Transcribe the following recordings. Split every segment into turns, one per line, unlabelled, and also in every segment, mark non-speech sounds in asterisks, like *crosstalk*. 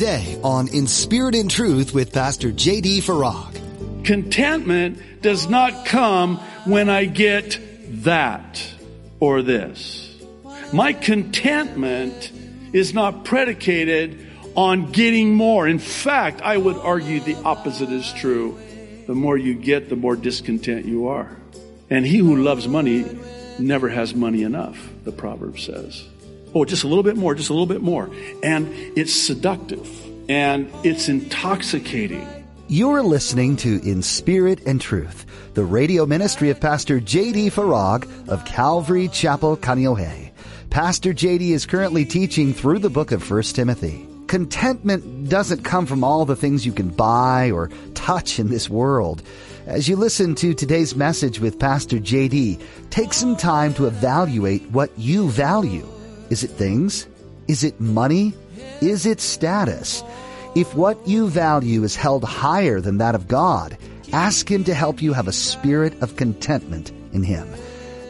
today on In Spirit and Truth with Pastor J.D. Farag.
Contentment does not come when I get that or this. My contentment is not predicated on getting more. In fact, I would argue the opposite is true. The more you get, the more discontent you are. And he who loves money never has money enough, the proverb says. Oh, just a little bit more, just a little bit more. And it's seductive and it's intoxicating.
You're listening to In Spirit and Truth, the radio ministry of Pastor J.D. Farag of Calvary Chapel, Kaneohe. Pastor J.D. is currently teaching through the book of 1 Timothy. Contentment doesn't come from all the things you can buy or touch in this world. As you listen to today's message with Pastor JD, take some time to evaluate what you value. Is it things? Is it money? Is it status? If what you value is held higher than that of God, ask Him to help you have a spirit of contentment in Him.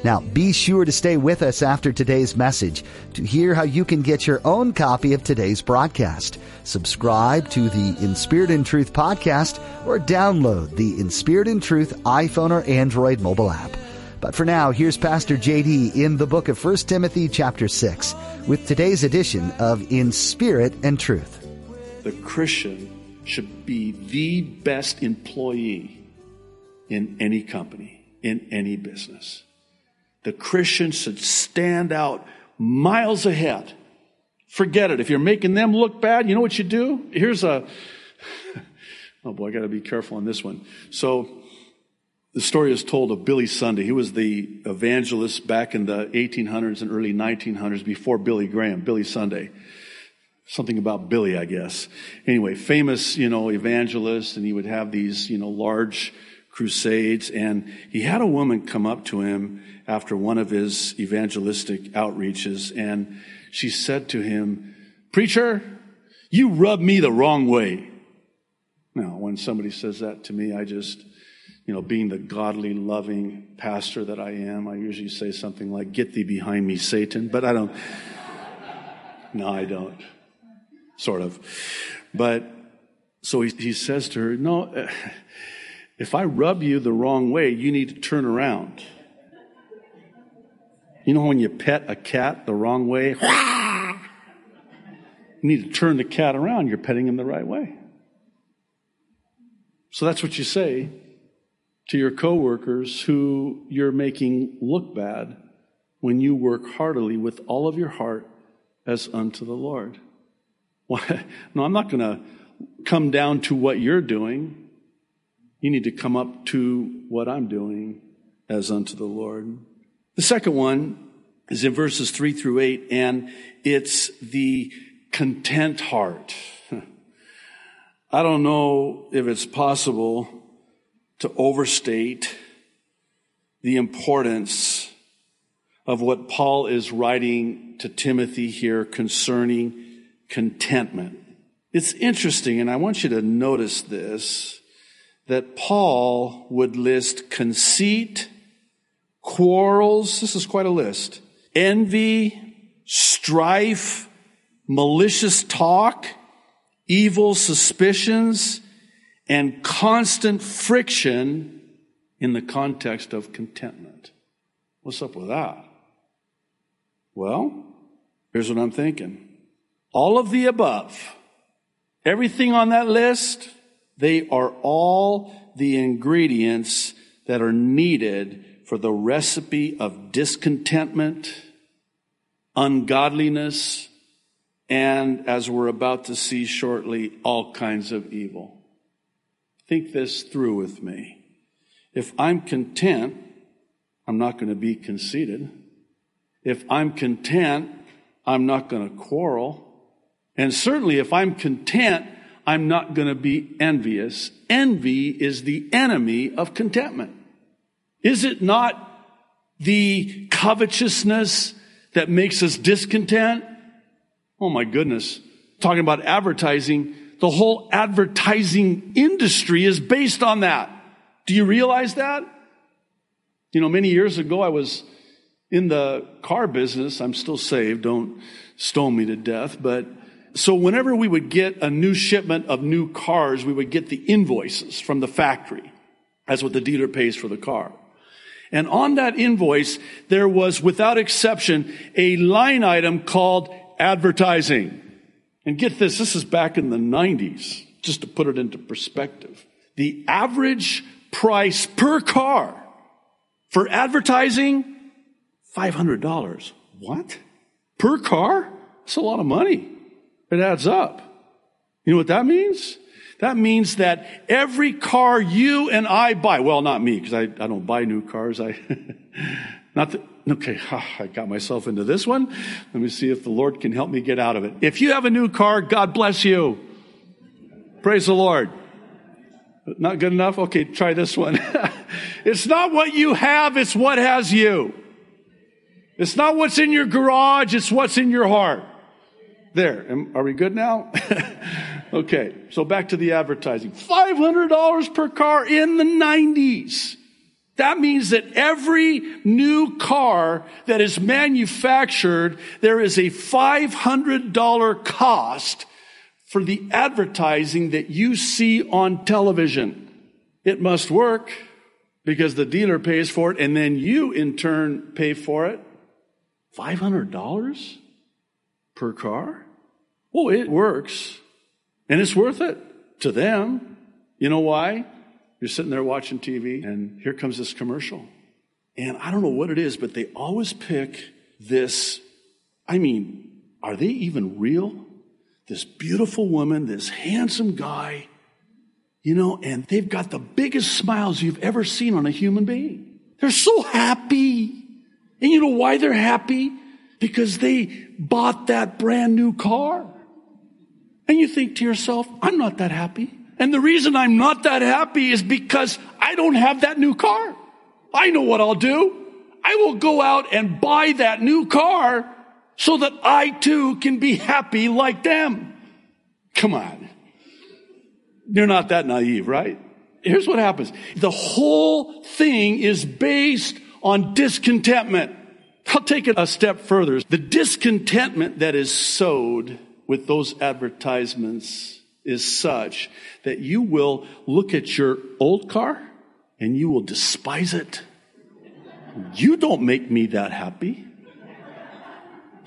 Now, be sure to stay with us after today's message to hear how you can get your own copy of today's broadcast. Subscribe to the In Spirit and Truth podcast or download the In Spirit and Truth iPhone or Android mobile app. But for now, here's Pastor JD in the book of 1 Timothy chapter 6 with today's edition of In Spirit and Truth.
The Christian should be the best employee in any company, in any business. The Christian should stand out miles ahead. Forget it. If you're making them look bad, you know what you do? Here's a, *laughs* oh boy, I gotta be careful on this one. So, the story is told of Billy Sunday. He was the evangelist back in the 1800s and early 1900s before Billy Graham, Billy Sunday. Something about Billy, I guess. Anyway, famous, you know, evangelist, and he would have these, you know, large crusades. And he had a woman come up to him after one of his evangelistic outreaches, and she said to him, Preacher, you rub me the wrong way. Now, when somebody says that to me, I just, you know, being the godly, loving pastor that I am, I usually say something like, Get thee behind me, Satan. But I don't. No, I don't. Sort of. But so he, he says to her, No, eh, if I rub you the wrong way, you need to turn around. You know when you pet a cat the wrong way? *laughs* You need to turn the cat around. You're petting him the right way. So that's what you say to your coworkers who you're making look bad when you work heartily with all of your heart as unto the Lord. *laughs* No, I'm not going to come down to what you're doing. You need to come up to what I'm doing as unto the Lord. The second one is in verses three through eight, and it's the content heart. *laughs* I don't know if it's possible to overstate the importance of what Paul is writing to Timothy here concerning contentment. It's interesting, and I want you to notice this, that Paul would list conceit, quarrels, this is quite a list, envy, strife, malicious talk, evil suspicions, and constant friction in the context of contentment. What's up with that? Well, here's what I'm thinking. All of the above, everything on that list, they are all the ingredients that are needed for the recipe of discontentment, ungodliness, and as we're about to see shortly, all kinds of evil. Think this through with me. If I'm content, I'm not going to be conceited. If I'm content, I'm not going to quarrel. And certainly if I'm content, I'm not going to be envious. Envy is the enemy of contentment. Is it not the covetousness that makes us discontent? Oh my goodness. Talking about advertising, the whole advertising industry is based on that. Do you realize that? You know, many years ago, I was in the car business. I'm still saved. Don't stone me to death. But So whenever we would get a new shipment of new cars, we would get the invoices from the factory. That's what the dealer pays for the car. And on that invoice, there was, without exception, a line item called advertising. And get this, this is back in the 90s, just to put it into perspective. The average price per car for advertising, $500. What? Per car? That's a lot of money. It adds up. You know what that means? That means that every car you and I buy, well, not me, because I, I don't buy new cars. I, *laughs* not that, okay, *laughs* I got myself into this one. Let me see if the Lord can help me get out of it. If you have a new car, God bless you. Praise the Lord. Not good enough? Okay, try this one. *laughs* it's not what you have, it's what has you. It's not what's in your garage, it's what's in your heart. There. Are we good now? *laughs* okay. So back to the advertising. $500 per car in the 90s. That means that every new car that is manufactured, there is a $500 cost for the advertising that you see on television. It must work because the dealer pays for it and then you in turn pay for it. $500 per car? Oh, it works. And it's worth it to them. You know why? You're sitting there watching TV and here comes this commercial. And I don't know what it is, but they always pick this. I mean, are they even real? This beautiful woman, this handsome guy, you know, and they've got the biggest smiles you've ever seen on a human being. They're so happy. And you know why they're happy? Because they bought that brand new car. And you think to yourself, I'm not that happy. And the reason I'm not that happy is because I don't have that new car. I know what I'll do. I will go out and buy that new car so that I too can be happy like them. Come on. You're not that naive, right? Here's what happens. The whole thing is based on discontentment. I'll take it a step further. The discontentment that is sowed with those advertisements is such that you will look at your old car and you will despise it. You don't make me that happy.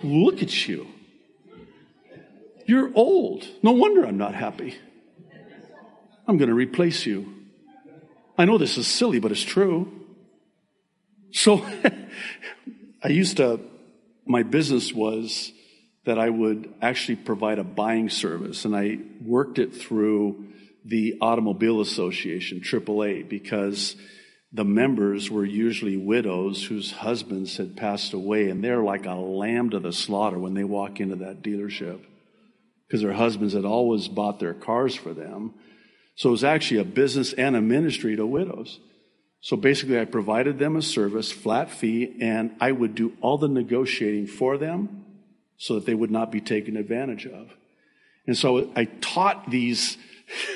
Look at you. You're old. No wonder I'm not happy. I'm going to replace you. I know this is silly, but it's true. So *laughs* I used to, my business was that I would actually provide a buying service, and I worked it through the Automobile Association, AAA, because the members were usually widows whose husbands had passed away, and they're like a lamb to the slaughter when they walk into that dealership because their husbands had always bought their cars for them. So it was actually a business and a ministry to widows. So basically, I provided them a service, flat fee, and I would do all the negotiating for them so that they would not be taken advantage of. And so I taught these,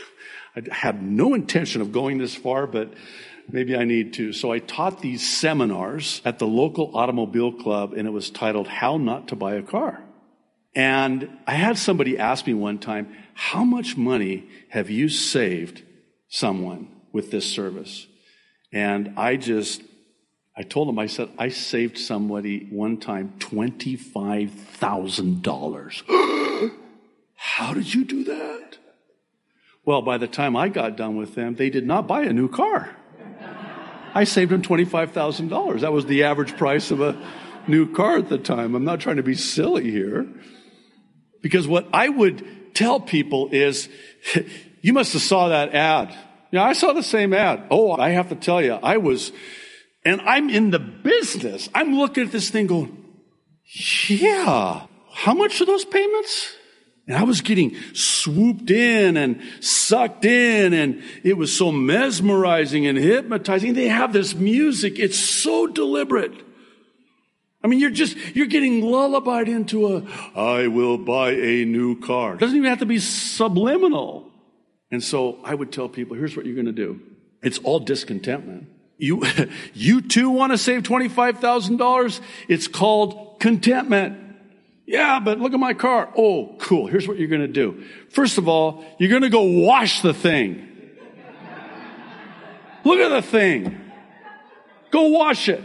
*laughs* I had no intention of going this far, but maybe I need to. So I taught these seminars at the local automobile club, and it was titled How Not to Buy a Car. And I had somebody ask me one time, How much money have you saved someone with this service? And I just, I told him, I said, I saved somebody one time $25,000. *gasps* How did you do that? Well, by the time I got done with them, they did not buy a new car. I saved them $25,000. That was the average price of a new car at the time. I'm not trying to be silly here. Because what I would tell people is, *laughs* you must have saw that ad yeah, I saw the same ad. Oh, I have to tell you, I was, and I'm in the business. I'm looking at this thing going, yeah, how much are those payments? And I was getting swooped in and sucked in and it was so mesmerizing and hypnotizing. They have this music. It's so deliberate. I mean, you're just, you're getting lullabied into a, I will buy a new car. It doesn't even have to be subliminal. And so I would tell people, here's what you're going to do. It's all discontentment. You, *laughs* you too want to save $25,000? It's called contentment. Yeah, but look at my car. Oh, cool. Here's what you're going to do. First of all, you're going to go wash the thing. look at the thing. Go wash it.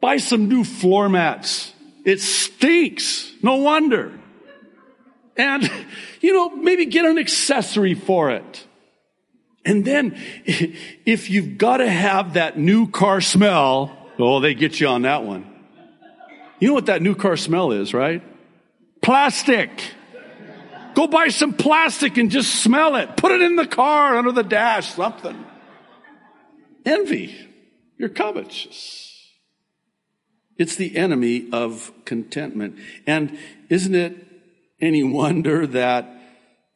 Buy some new floor mats. It stinks. No wonder. And, *laughs* you know, maybe get an accessory for it. And then if you've got to have that new car smell, oh, they get you on that one. You know what that new car smell is, right? Plastic. Go buy some plastic and just smell it. Put it in the car, under the dash, something. Envy. You're covetous. It's the enemy of contentment. And isn't it any wonder that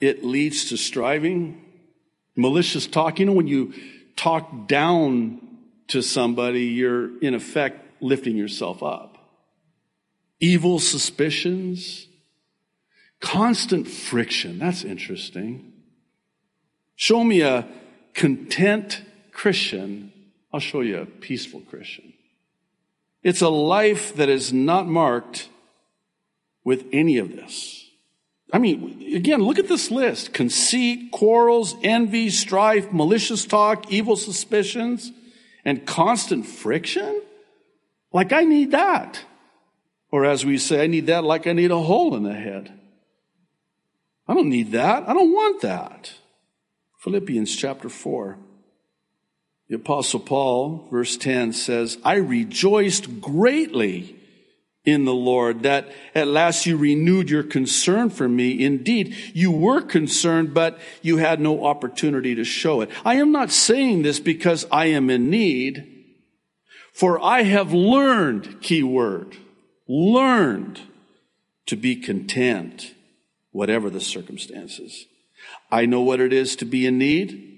it leads to striving? Malicious talk. You know, when you talk down to somebody, you're in effect lifting yourself up. Evil suspicions, constant friction. That's interesting. Show me a content Christian. I'll show you a peaceful Christian. It's a life that is not marked with any of this. I mean, again, look at this list. Conceit, quarrels, envy, strife, malicious talk, evil suspicions, and constant friction? Like I need that. Or as we say, I need that like I need a hole in the head. I don't need that. I don't want that. Philippians chapter 4. The apostle Paul, verse 10 says, I rejoiced greatly in the Lord that at last you renewed your concern for me. Indeed, you were concerned, but you had no opportunity to show it. I am not saying this because I am in need, for I have learned, key word, learned to be content, whatever the circumstances. I know what it is to be in need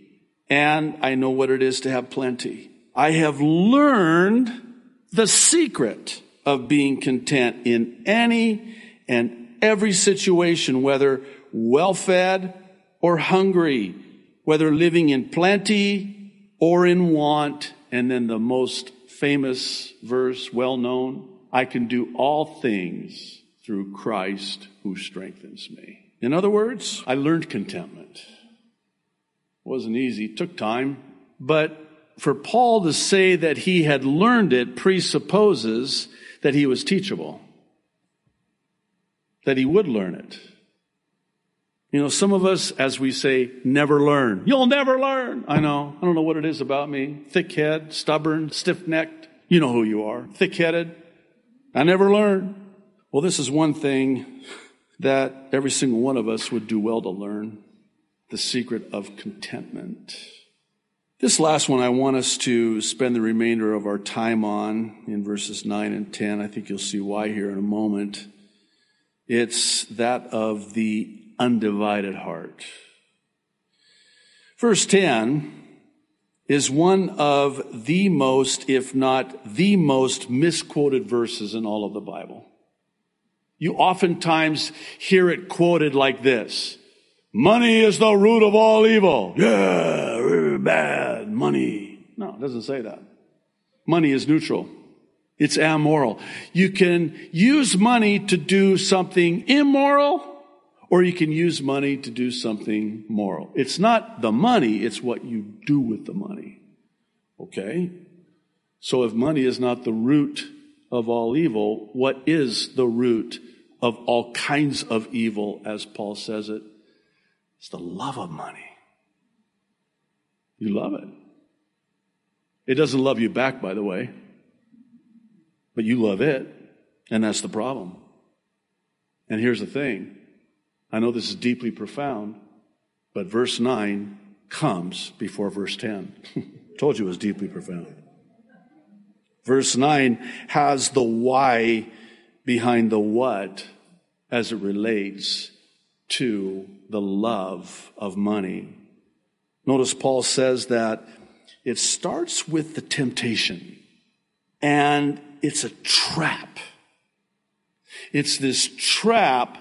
and I know what it is to have plenty. I have learned the secret of being content in any and every situation, whether well fed or hungry, whether living in plenty or in want. And then the most famous verse, well known, I can do all things through Christ who strengthens me. In other words, I learned contentment wasn't easy, took time. But for Paul to say that he had learned it presupposes that he was teachable, that he would learn it. You know, some of us, as we say, never learn. You'll never learn. I know. I don't know what it is about me. Thick head, stubborn, stiff necked. You know who you are. Thick headed. I never learn. Well, this is one thing that every single one of us would do well to learn the secret of contentment. This last one I want us to spend the remainder of our time on in verses 9 and 10. I think you'll see why here in a moment. It's that of the undivided heart. Verse 10 is one of the most, if not the most misquoted verses in all of the Bible. You oftentimes hear it quoted like this. Money is the root of all evil. Yeah, bad money. No, it doesn't say that. Money is neutral. It's amoral. You can use money to do something immoral or you can use money to do something moral. It's not the money, it's what you do with the money. Okay? So if money is not the root of all evil, what is the root of all kinds of evil, as Paul says it? It's the love of money. You love it. It doesn't love you back, by the way, but you love it, and that's the problem. And here's the thing I know this is deeply profound, but verse 9 comes before verse 10. *laughs* Told you it was deeply profound. Verse 9 has the why behind the what as it relates to the love of money. Notice Paul says that it starts with the temptation and it's a trap. It's this trap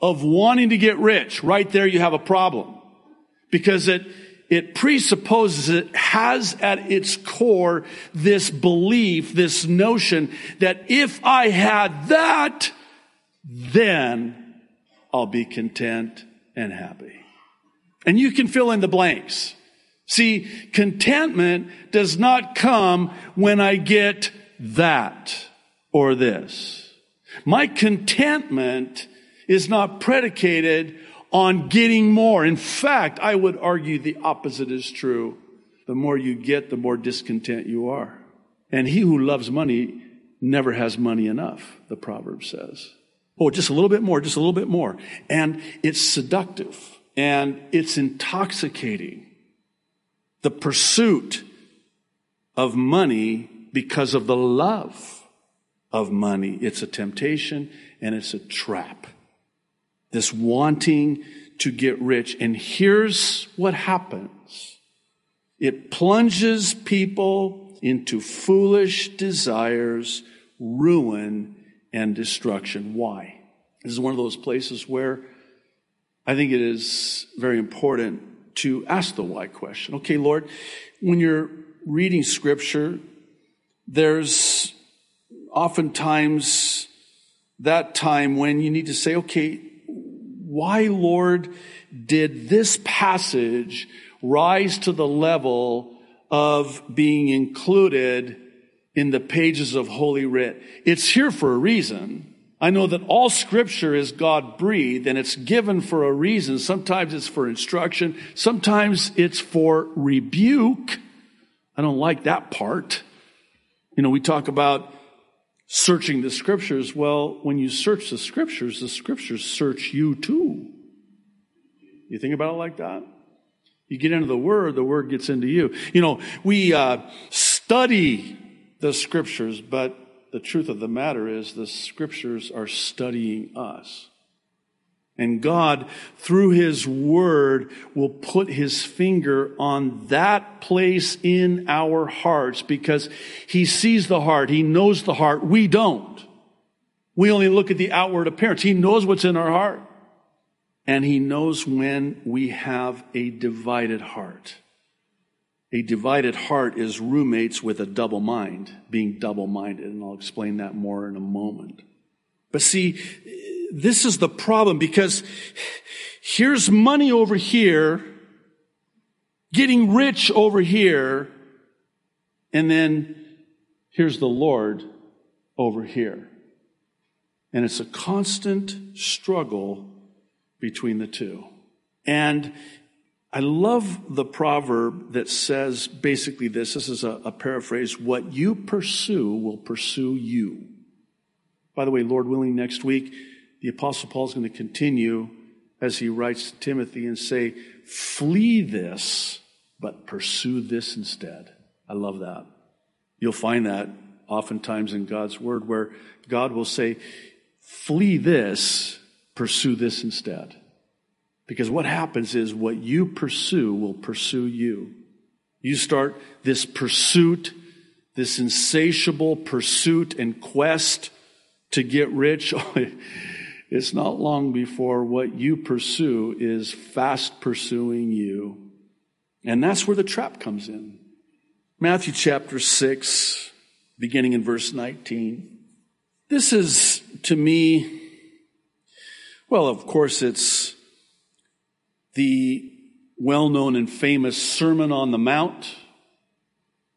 of wanting to get rich. Right there you have a problem because it, it presupposes it has at its core this belief, this notion that if I had that, then I'll be content and happy. And you can fill in the blanks. See, contentment does not come when I get that or this. My contentment is not predicated on getting more. In fact, I would argue the opposite is true. The more you get, the more discontent you are. And he who loves money never has money enough, the proverb says. Oh, just a little bit more, just a little bit more. And it's seductive and it's intoxicating. The pursuit of money because of the love of money. It's a temptation and it's a trap. This wanting to get rich. And here's what happens. It plunges people into foolish desires, ruin, and destruction. Why? This is one of those places where I think it is very important to ask the why question. Okay, Lord, when you're reading scripture, there's oftentimes that time when you need to say, okay, why, Lord, did this passage rise to the level of being included in the pages of Holy Writ? It's here for a reason. I know that all scripture is God breathed and it's given for a reason. Sometimes it's for instruction. Sometimes it's for rebuke. I don't like that part. You know, we talk about searching the scriptures. Well, when you search the scriptures, the scriptures search you too. You think about it like that? You get into the word, the word gets into you. You know, we uh, study the scriptures, but the truth of the matter is the scriptures are studying us. And God, through His Word, will put His finger on that place in our hearts because He sees the heart. He knows the heart. We don't. We only look at the outward appearance. He knows what's in our heart. And He knows when we have a divided heart. A divided heart is roommates with a double mind, being double minded. And I'll explain that more in a moment. But see, this is the problem because here's money over here, getting rich over here, and then here's the Lord over here. And it's a constant struggle between the two. And I love the proverb that says basically this. This is a, a, paraphrase. What you pursue will pursue you. By the way, Lord willing, next week, the apostle Paul is going to continue as he writes to Timothy and say, flee this, but pursue this instead. I love that. You'll find that oftentimes in God's word where God will say, flee this, pursue this instead. Because what happens is what you pursue will pursue you. You start this pursuit, this insatiable pursuit and quest to get rich. *laughs* it's not long before what you pursue is fast pursuing you. And that's where the trap comes in. Matthew chapter 6, beginning in verse 19. This is to me, well, of course, it's the well known and famous Sermon on the Mount.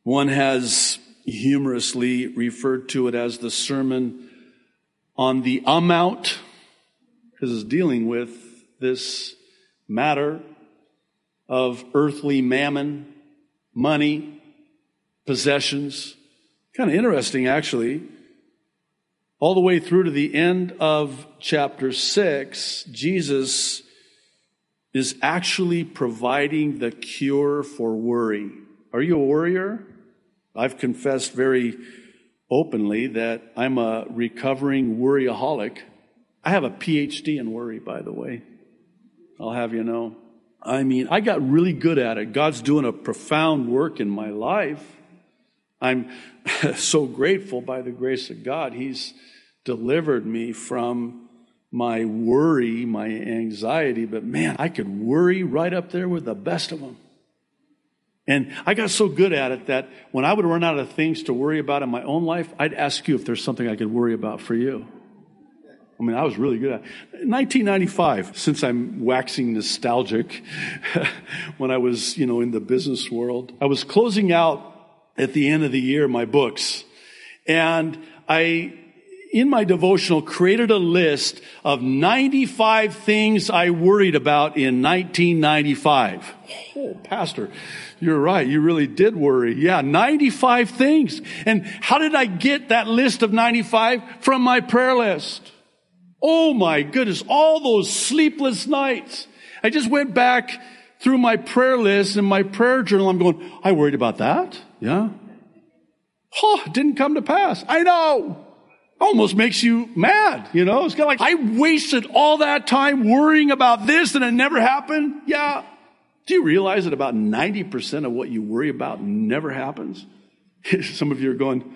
One has humorously referred to it as the Sermon on the Amount, because it's dealing with this matter of earthly mammon, money, possessions. Kind of interesting, actually. All the way through to the end of chapter 6, Jesus is actually providing the cure for worry. Are you a worrier? I've confessed very openly that I'm a recovering worryaholic. I have a PhD in worry, by the way. I'll have you know. I mean, I got really good at it. God's doing a profound work in my life. I'm *laughs* so grateful by the grace of God. He's delivered me from my worry, my anxiety, but man, I could worry right up there with the best of them. And I got so good at it that when I would run out of things to worry about in my own life, I'd ask you if there's something I could worry about for you. I mean, I was really good at it. 1995, since I'm waxing nostalgic, *laughs* when I was, you know, in the business world, I was closing out at the end of the year my books. And I, in my devotional, created a list of 95 things I worried about in 1995. Oh, Pastor, you're right. You really did worry. Yeah, 95 things. And how did I get that list of 95? From my prayer list. Oh my goodness, all those sleepless nights. I just went back through my prayer list and my prayer journal. I'm going, I worried about that. Yeah. Oh, it didn't come to pass. I know. Almost makes you mad, you know? It's kind of like, I wasted all that time worrying about this and it never happened. Yeah. Do you realize that about 90% of what you worry about never happens? *laughs* Some of you are going,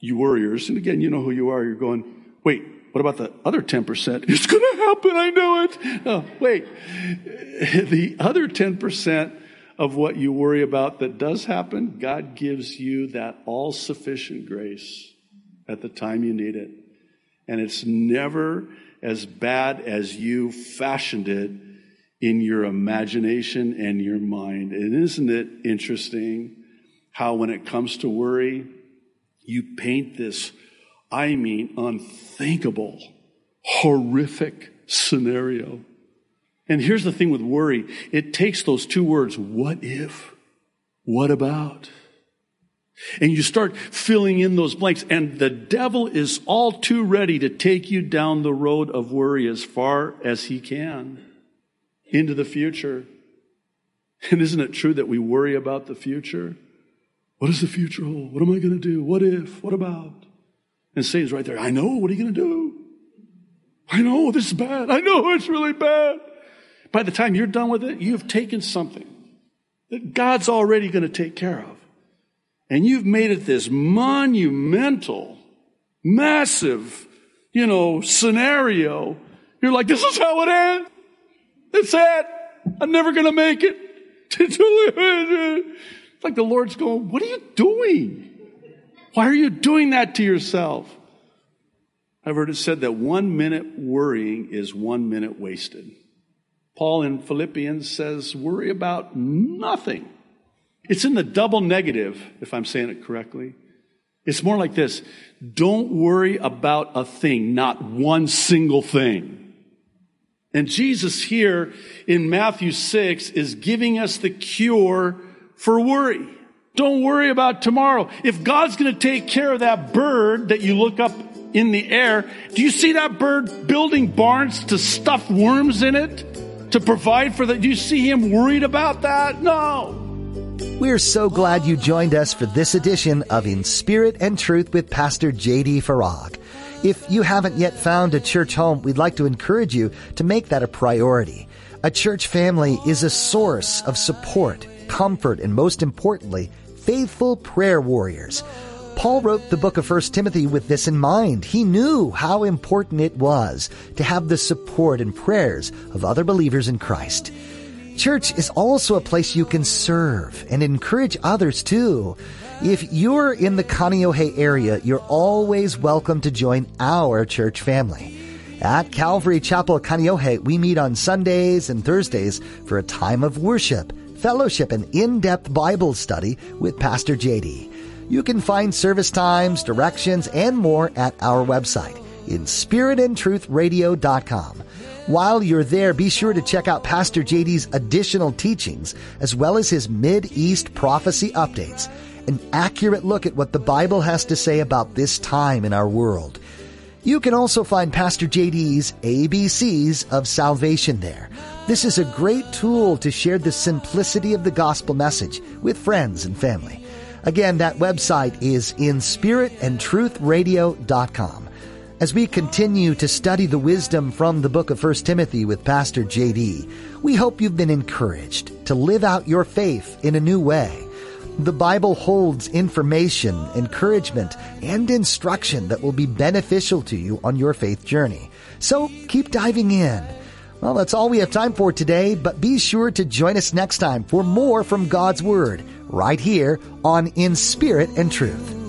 you worriers. And again, you know who you are. You're going, wait, what about the other 10%? *laughs* It's going to happen. I know it. Oh, wait. *laughs* The other 10% of what you worry about that does happen, God gives you that all sufficient grace at the time you need it. And it's never as bad as you fashioned it in your imagination and your mind. And isn't it interesting how, when it comes to worry, you paint this I mean unthinkable, horrific scenario. And here's the thing with worry it takes those two words, what if, what about? And you start filling in those blanks, and the devil is all too ready to take you down the road of worry as far as he can into the future. And isn't it true that we worry about the future? What does the future hold? What am I going to do? What if? What about? And Satan's right there. I know. What are you going to do? I know this is bad. I know it's really bad. By the time you're done with it, you've taken something that God's already going to take care of. And you've made it this monumental, massive, you know, scenario. You're like, this is how it ends. It's it. I'm never going to make it. It's like the Lord's going, what are you doing? Why are you doing that to yourself? I've heard it said that one minute worrying is one minute wasted. Paul in Philippians says, worry about nothing. It's in the double negative, if I'm saying it correctly. It's more like this. Don't worry about a thing, not one single thing. And Jesus here in Matthew 6 is giving us the cure for worry. Don't worry about tomorrow. If God's going to take care of that bird that you look up in the air, do you see that bird building barns to stuff worms in it to provide for that? Do you see him worried about that? No.
We're so glad you joined us for this edition of In Spirit and Truth with Pastor J.D. Farag. If you haven't yet found a church home, we'd like to encourage you to make that a priority. A church family is a source of support, comfort, and most importantly, faithful prayer warriors. Paul wrote the book of 1 Timothy with this in mind. He knew how important it was to have the support and prayers of other believers in Christ. Church is also a place you can serve and encourage others too. If you're in the Kaneohe area, you're always welcome to join our church family. At Calvary Chapel Kaneohe, we meet on Sundays and Thursdays for a time of worship fellowship and in-depth Bible study with Pastor JD. You can find service times, directions, and more at our website in spiritandtruthradio.com. While you're there, be sure to check out Pastor JD's additional teachings as well as his Mid-East prophecy updates, an accurate look at what the Bible has to say about this time in our world. You can also find Pastor JD's ABCs of salvation there. This is a great tool to share the simplicity of the gospel message with friends and family. Again, that website is in spiritandtruthradio.com. As we continue to study the wisdom from the book of 1 Timothy with Pastor JD, we hope you've been encouraged to live out your faith in a new way. The Bible holds information, encouragement, and instruction that will be beneficial to you on your faith journey. So keep diving in. Well, that's all we have time for today, but be sure to join us next time for more from God's Word, right here on In Spirit and Truth.